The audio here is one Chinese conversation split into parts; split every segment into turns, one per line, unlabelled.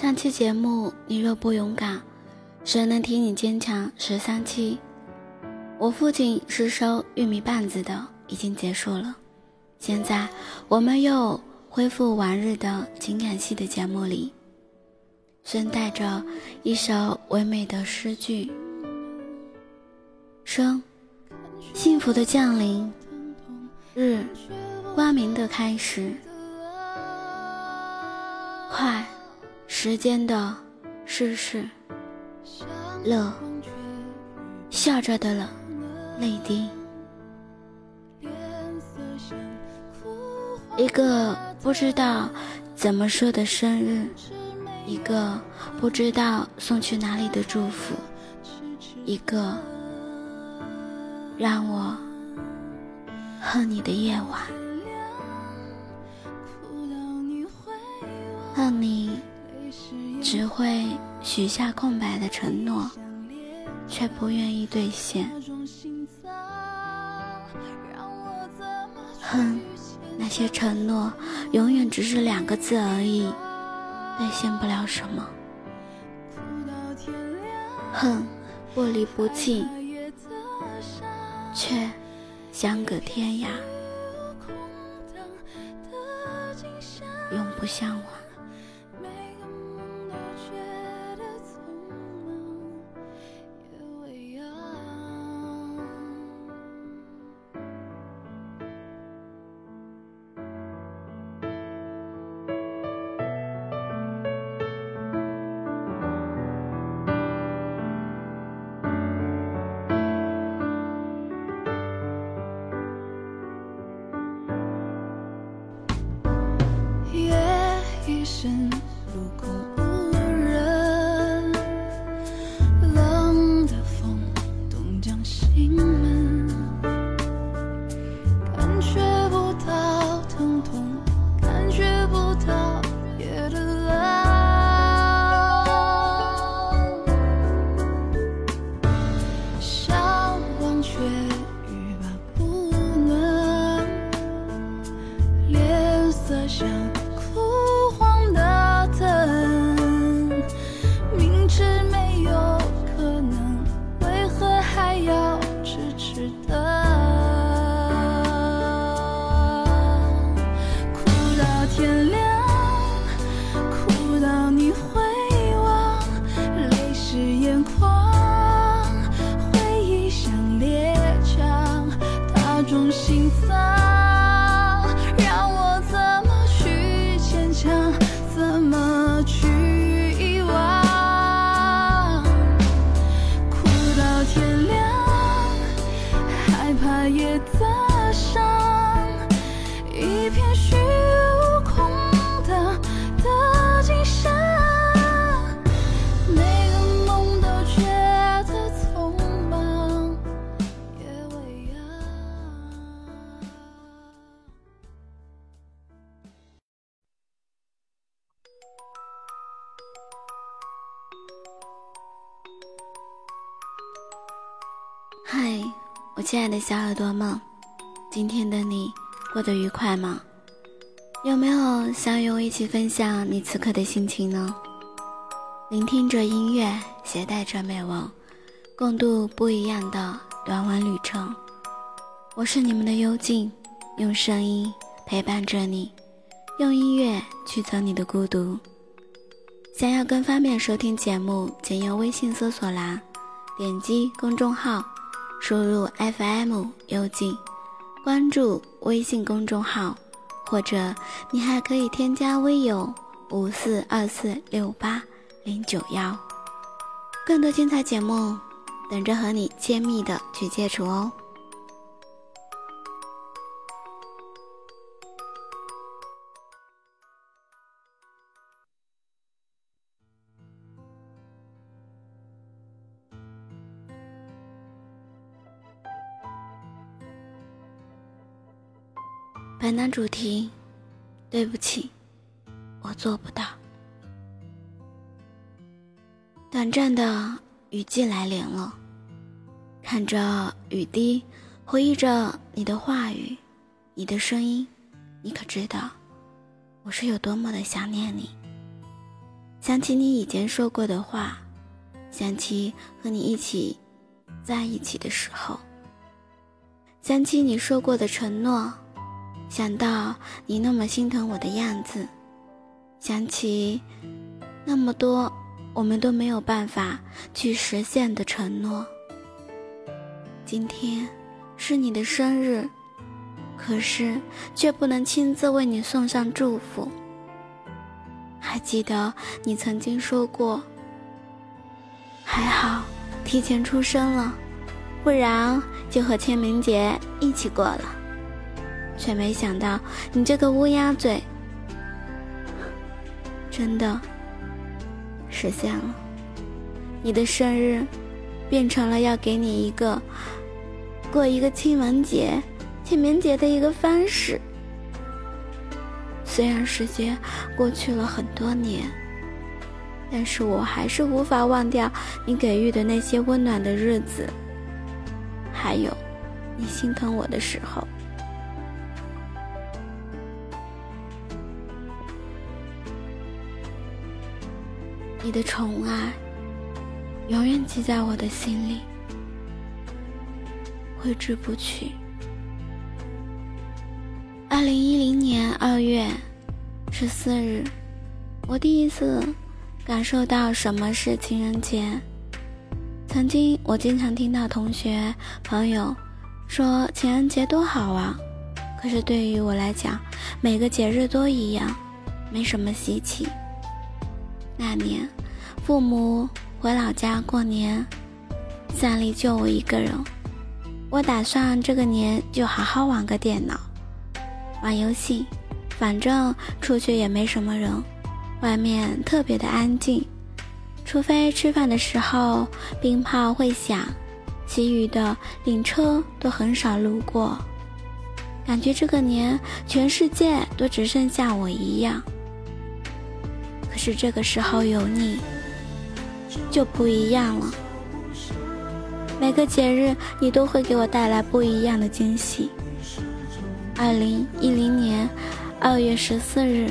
上期节目你若不勇敢，谁能替你坚强？十三期，我父亲是收玉米棒子的，已经结束了。现在我们又恢复往日的情感戏的节目里，顺带着一首唯美的诗句：生，幸福的降临；日，光明的开始；快，时间的逝世；乐，笑着的冷泪滴。一个不知道怎么说的生日，一个不知道送去哪里的祝福，一个让我恨你的夜晚，只会许下空白的承诺，却不愿意兑现，哼。那些承诺永远只是两个字而已，兑现不了什么。哼不离不弃，却相隔天涯，永不相忘。小耳朵们，今天的你过得愉快吗？有没有想与我一起分享你此刻的心情呢？聆听着音乐，携带着美文，共度不一样的短文旅程。我是你们的幽静，用声音陪伴着你，用音乐驱走你的孤独。想要更方便收听节目，请用微信搜索栏点击公众号。输入 FM 幽静，关注微信公众号，或者你还可以添加微友五四二四六八零九幺，更多精彩节目等着和你亲密的去接触哦。本档主题，对不起，我做不到。短暂的雨季来临了，看着雨滴，回忆着你的话语，你的声音，你可知道，我是有多么的想念你？
想起你以前说过的话，想起和你一起在一起的时候，想起你说过的承诺，想到你那么心疼我的样子，想起那么多我们都没有办法去实现的承诺。今天是你的生日。可是，却不能亲自为你送上祝福。还记得你曾经说过：“还好，提前出生了，不然就和清明节一起过了。”却没想到，你这个乌鸦嘴，真的实现了。你的生日，变成了要给你一个过一个清明节。清明节的一个方式。虽然时间过去了很多年，但是我还是无法忘掉你给予的那些温暖的日子，还有你心疼我的时候。你的宠爱永远记在我的心里，挥之不去。二零一零年二月十四日，我第一次感受到什么是情人节。曾经，我经常听到同学朋友说情人节多好啊，可是对于我来讲，每个节日都一样，没什么稀奇。那年，父母回老家过年，家里就我一个人，我打算这个年就好好玩个电脑。玩游戏，反正出去也没什么人，外面特别的安静，除非吃饭的时候鞭炮会响，其余的领车都很少路过。感觉这个年全世界都只剩下我一样。可是这个时候有你，就不一样了。每个节日你都会给我带来不一样的惊喜。二零一零年二月十四日，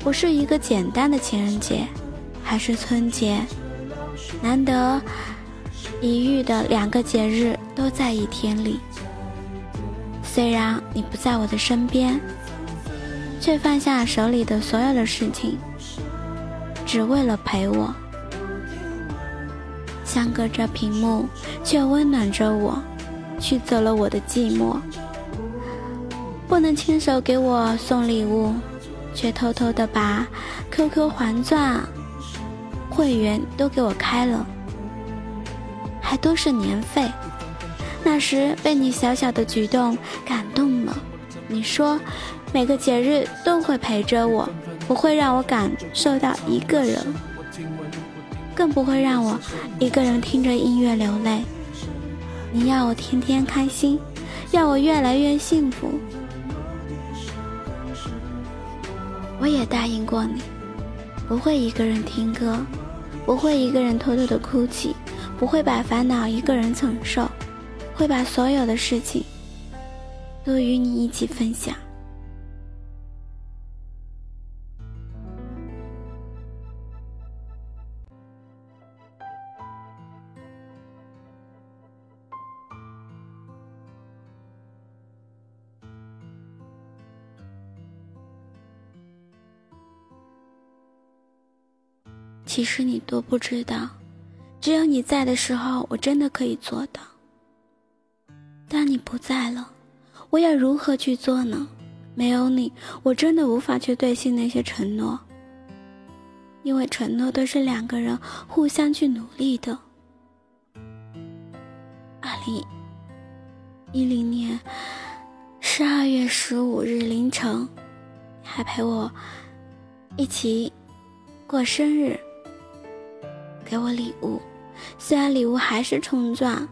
不是一个简单的情人节，还是春节，难得一遇的两个节日都在一天里。虽然你不在我的身边，却放下手里的所有的事情，只为了陪我。相隔着屏幕，却温暖着我，驱走了我的寂寞。不能亲手给我送礼物，却偷偷的把 QQ 环钻会员都给我开了，还都是年费。那时被你小小的举动感动了，你说每个节日都会陪着我，不会让我感受到一个人，更不会让我一个人听着音乐流泪。你要我天天开心，要我越来越幸福。我也答应过你，不会一个人听歌，不会一个人偷偷的哭泣，不会把烦恼一个人承受，会把所有的事情都与你一起分享。其实你都不知道，只有你在的时候，我真的可以做到。当你不在了，我要如何去做呢？没有你，我真的无法去兑现那些承诺。因为承诺都是两个人互相去努力的。二零一零年十二月十五日凌晨，还陪我一起过生日。给我礼物，虽然礼物还是冲撞，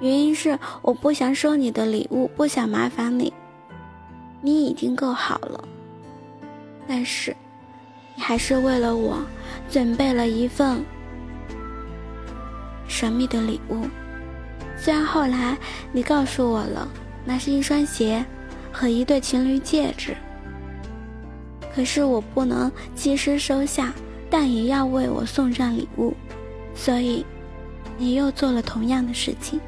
原因是我不想收你的礼物，不想麻烦你，你已经够好了。但是，你还是为了我准备了一份神秘的礼物。虽然后来你告诉我了，那是一双鞋和一对情侣戒指，可是我不能及时收下。但也要为我送上礼物，所以你又做了同样的事情。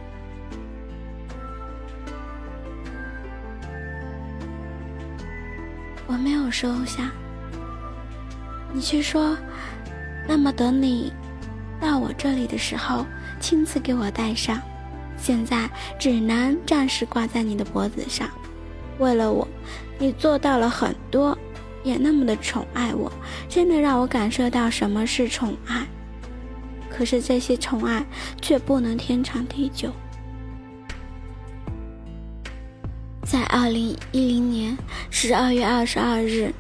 我没有收下，你却说，那么等你到我这里的时候，亲自给我戴上。现在只能暂时挂在你的脖子上。为了我，你做到了很多。也那么的宠爱我，真的让我感受到什么是宠爱。可是这些宠爱却不能天长地久。在二零一零年十二月二十二日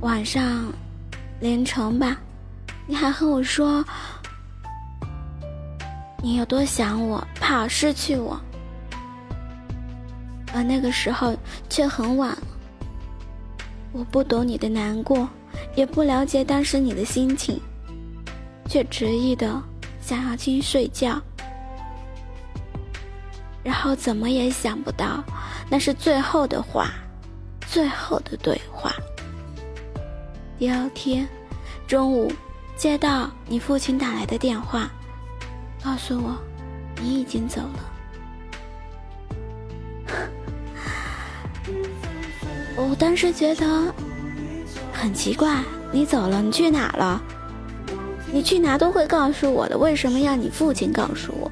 晚上凌晨吧，你还和我说你有多想我，怕失去我，而那个时候却很晚了。我不懂你的难过，也不了解当时你的心情，却执意的想要去睡觉，然后怎么也想不到，那是最后的话，最后的对话。第二天中午，接到你父亲打来的电话，告诉我你已经走了。我当时觉得很奇怪，你走了，你去哪了？你去哪都会告诉我的，为什么要你父亲告诉我？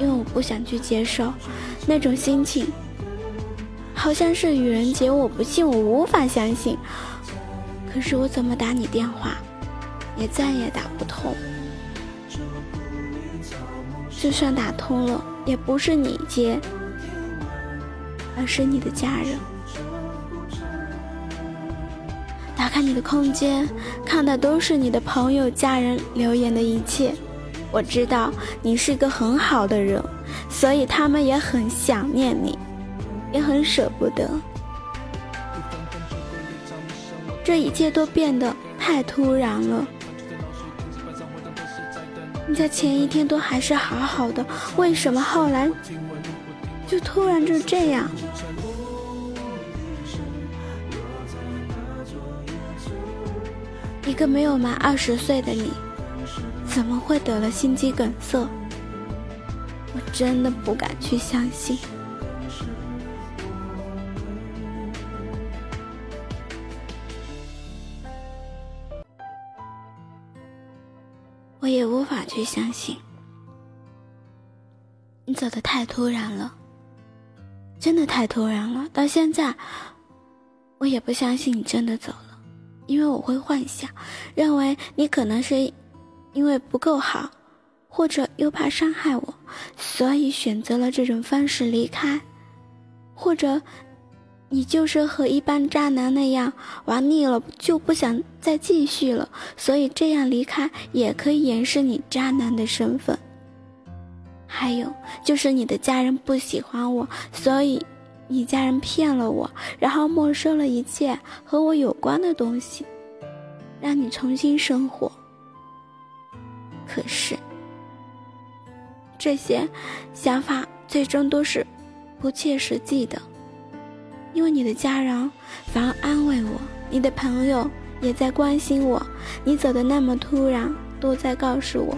因为我不想去接受那种心情，好像是愚人节，我不信，我无法相信。可是我怎么打你电话，也再也打不通。就算打通了。也不是你接，而是你的家人。打开你的空间，看的都是你的朋友、家人留言的一切。我知道你是个很好的人，所以他们也很想念你，也很舍不得。这一切都变得太突然了。你在前一天都还是好好的，为什么后来就突然就这样？一个没有满二十岁的你，怎么会得了心肌梗塞？我真的不敢去相信。无法去相信，你走的太突然了，真的太突然了。到现在，我也不相信你真的走了，因为我会幻想，认为你可能是因为不够好，或者又怕伤害我，所以选择了这种方式离开，或者。你就是和一般渣男那样玩腻了，就不想再继续了，所以这样离开也可以掩饰你渣男的身份。还有就是你的家人不喜欢我，所以你家人骗了我，然后没收了一切和我有关的东西，让你重新生活。可是这些想法最终都是不切实际的。因为你的家人反而安慰我，你的朋友也在关心我，你走的那么突然，都在告诉我，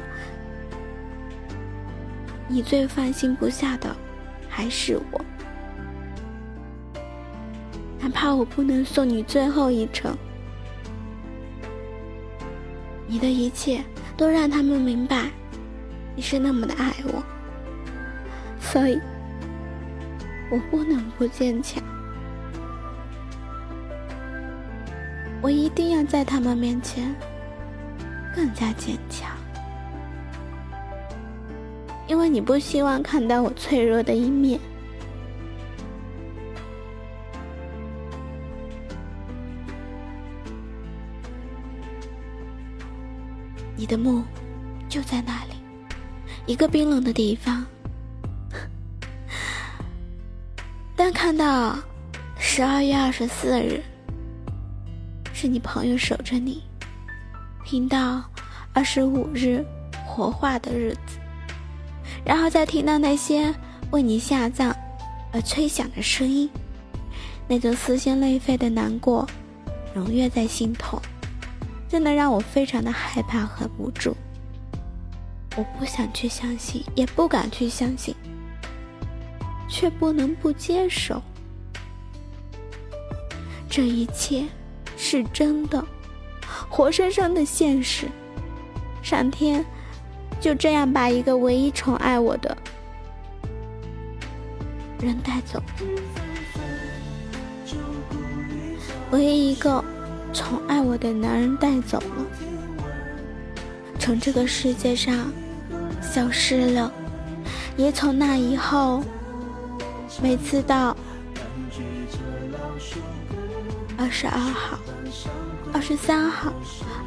你最放心不下的还是我，哪怕我不能送你最后一程，你的一切都让他们明白，你是那么的爱我，所以我不能不坚强。我一定要在他们面前更加坚强，因为你不希望看到我脆弱的一面。你的墓就在那里，一个冰冷的地方。但看到十二月二十四日。是你朋友守着你，听到二十五日火化的日子，然后再听到那些为你下葬而吹响的声音，那种撕心裂肺的难过，萦绕在心头，真的让我非常的害怕和无助。我不想去相信，也不敢去相信，却不能不接受。这一切是真的，活生生的现实。上天就这样把一个唯一宠爱我的人带走，唯一一个宠爱我的男人带走了，从这个世界上。消失了，也从那以后，每次到二十二号、二十三号、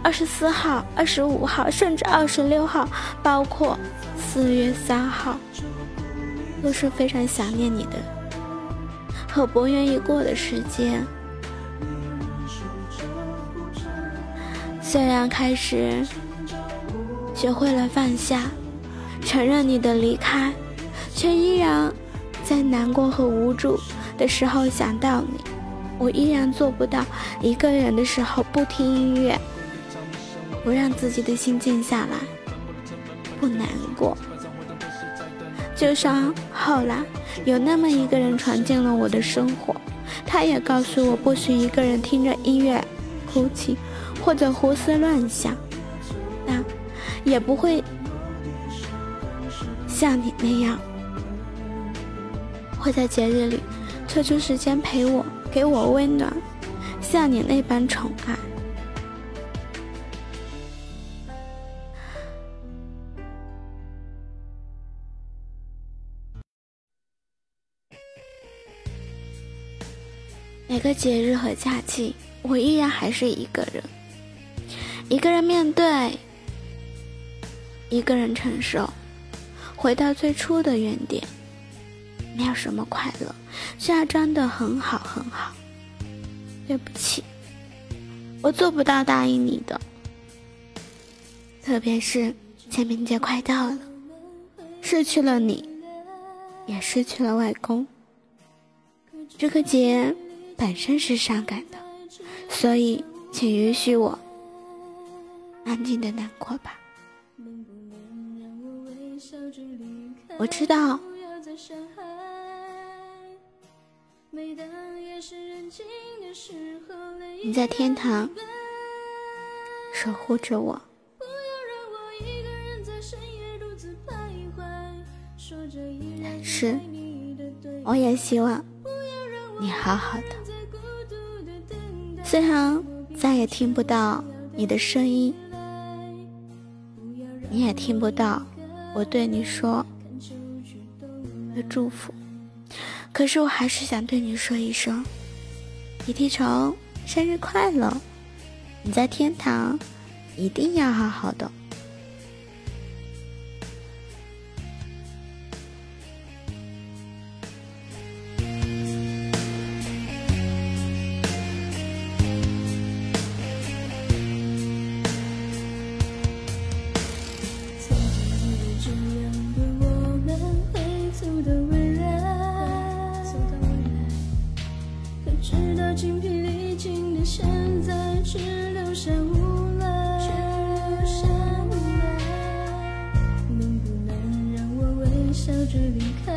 二十四号、二十五号，甚至二十六号，包括四月三号，都是非常想念你的和不愿意过的时间。虽然开始学会了放下。承认你的离开，却依然在难过和无助的时候想到你。我依然做不到一个人的时候不听音乐，不让自己的心静下来，不难过。就像后来有那么一个人闯进了我的生活，他也告诉我不许一个人听着音乐哭泣或者胡思乱想，那也不会。像你那样，会在节日里抽出时间陪我，给我温暖，像你那般宠爱。每个节日和假期，我依然还是一个人，一个人面对，一个人承受。回到最初的原点，没有什么快乐，需要装的很好很好。对不起，我做不到答应你的。特别是清明节快到了，失去了你，也失去了外公。这个节本身是伤感的，所以请允许我安静的难过吧。我知道你在天堂守护着我，但是我也希望你好好的。虽然再也听不到你的声音，你也听不到我对你说。的祝福，可是我还是想对你说一声，皮皮虫，生日快乐！你在天堂，一定要好好的。着离开，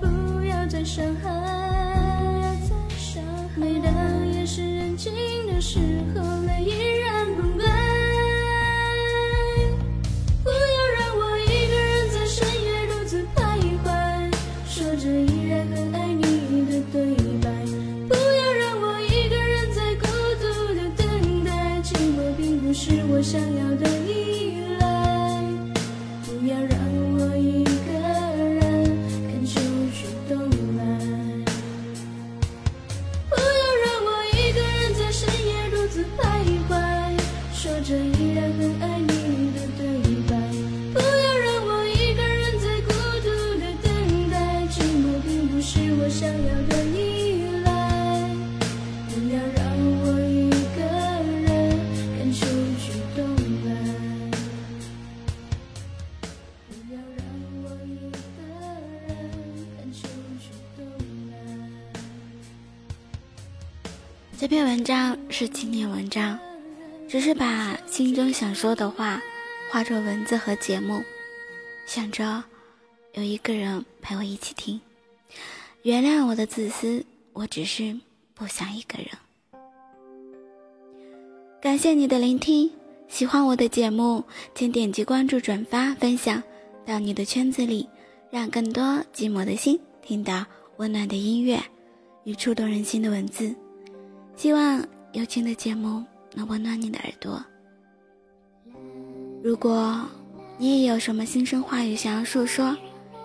不要再伤害。把心中想说的话化作文字和节目，想着有一个人陪我一起听。原谅我的自私，我只是不想一个人。感谢你的聆听，喜欢我的节目，请点击关注、转发、分享到你的圈子里，让更多寂寞的心听到温暖的音乐与触动人心的文字。希望有情的节目能温暖你的耳朵。如果你也有什么心声话语想要诉说，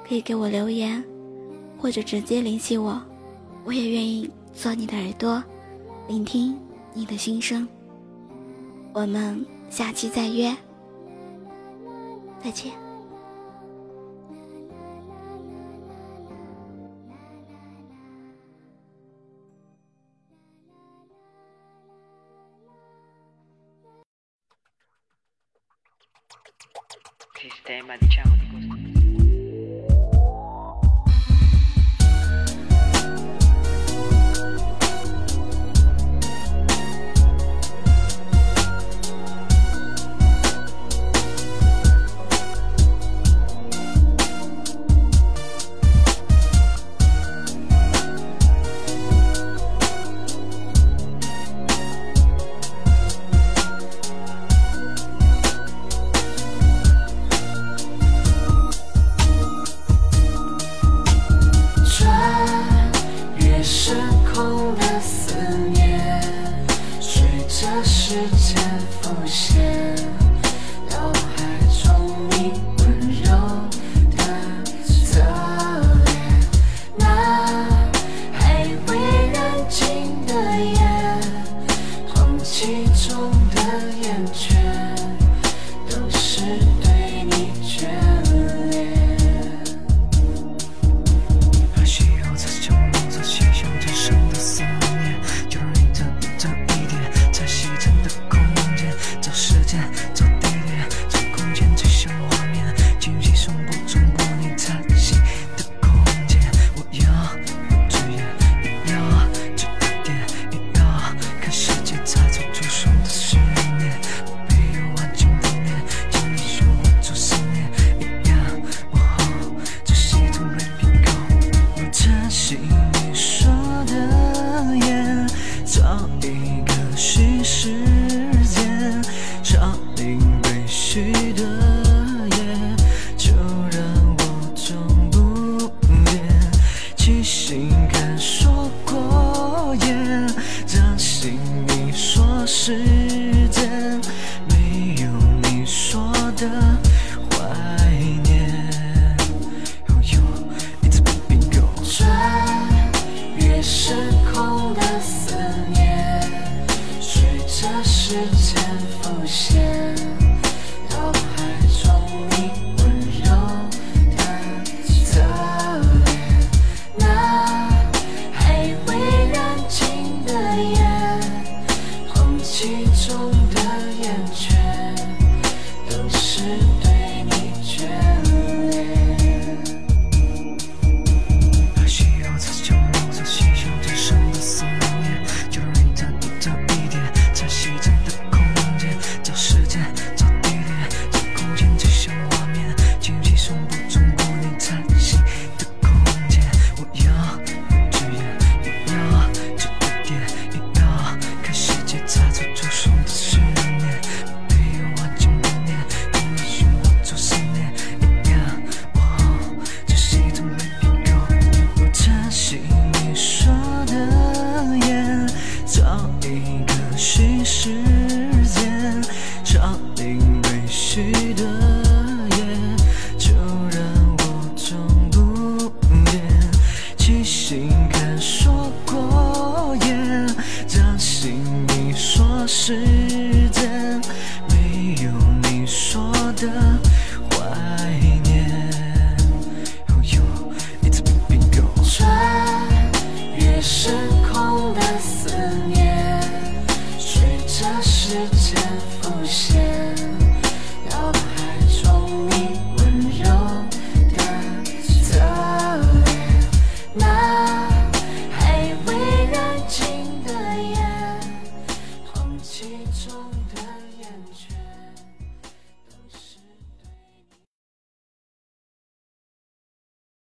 可以给我留言，或者直接联系我，我也愿意做你的耳朵，聆听你的心声。我们下期再约，再见。
tema, diciamo di
così.